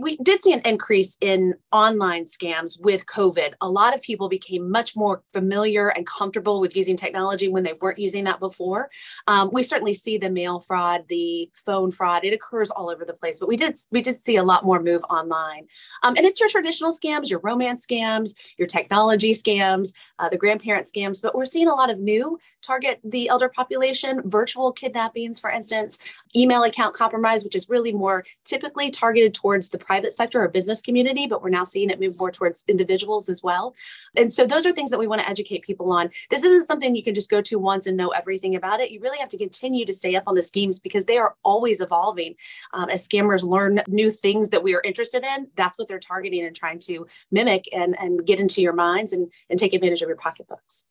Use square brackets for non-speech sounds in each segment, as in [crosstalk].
we did see an increase in online scams with COVID. A lot of people became much more familiar and comfortable with using technology when they weren't using that before. Um, we certainly see the mail fraud, the phone fraud. It occurs all over the place, but we did we did see a lot more move online. Um, and it's your traditional scams, your romance scams, your technology scams, uh, the grandparent scams. But we're seeing a lot of new target the elder population, virtual kidnappings, for instance, email account compromise, which is really more typically targeted towards the private sector or business community, but we're now seeing it move more towards individuals as well. And so those are things that we want to educate people on. This isn't something you can just go to once and know everything about it. You really have to continue to stay up on the schemes because they are always evolving. Um, as scammers learn new things that we are interested in, that's what they're targeting and trying to mimic and, and get into your minds and, and take advantage of your pocketbooks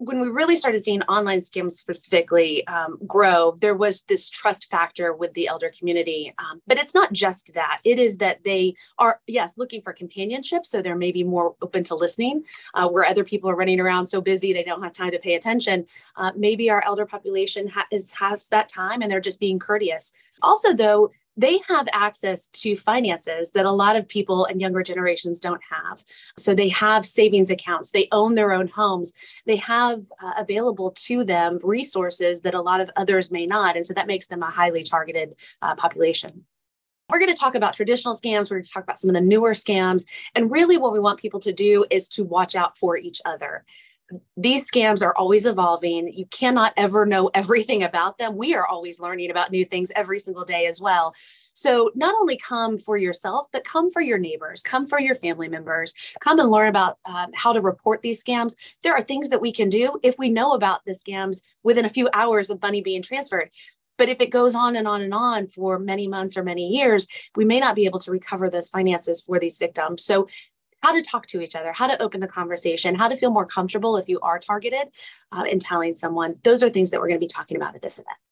when we really started seeing online scams specifically um, grow, there was this trust factor with the elder community. Um, but it's not just that. It is that they are, yes, looking for companionship. So they're maybe more open to listening, uh, where other people are running around so busy they don't have time to pay attention. Uh, maybe our elder population ha- is, has that time and they're just being courteous. Also, though, they have access to finances that a lot of people and younger generations don't have. So they have savings accounts, they own their own homes, they have uh, available to them resources that a lot of others may not. And so that makes them a highly targeted uh, population. We're going to talk about traditional scams. We're going to talk about some of the newer scams. And really, what we want people to do is to watch out for each other these scams are always evolving. You cannot ever know [laughs] everything about them. We are always learning about new things every single day as well. So, not only come for yourself, but come for your neighbors, come for your family members, come and learn about um, how to report these scams. There are things that we can do if we know about the scams within a few hours of money being transferred. But if it goes on and on and on for many months or many years, we may not be able to recover those finances for these victims. So how to talk to each other, how to open the conversation, how to feel more comfortable if you are targeted uh, in telling someone. Those are things that we're going to be talking about at this event.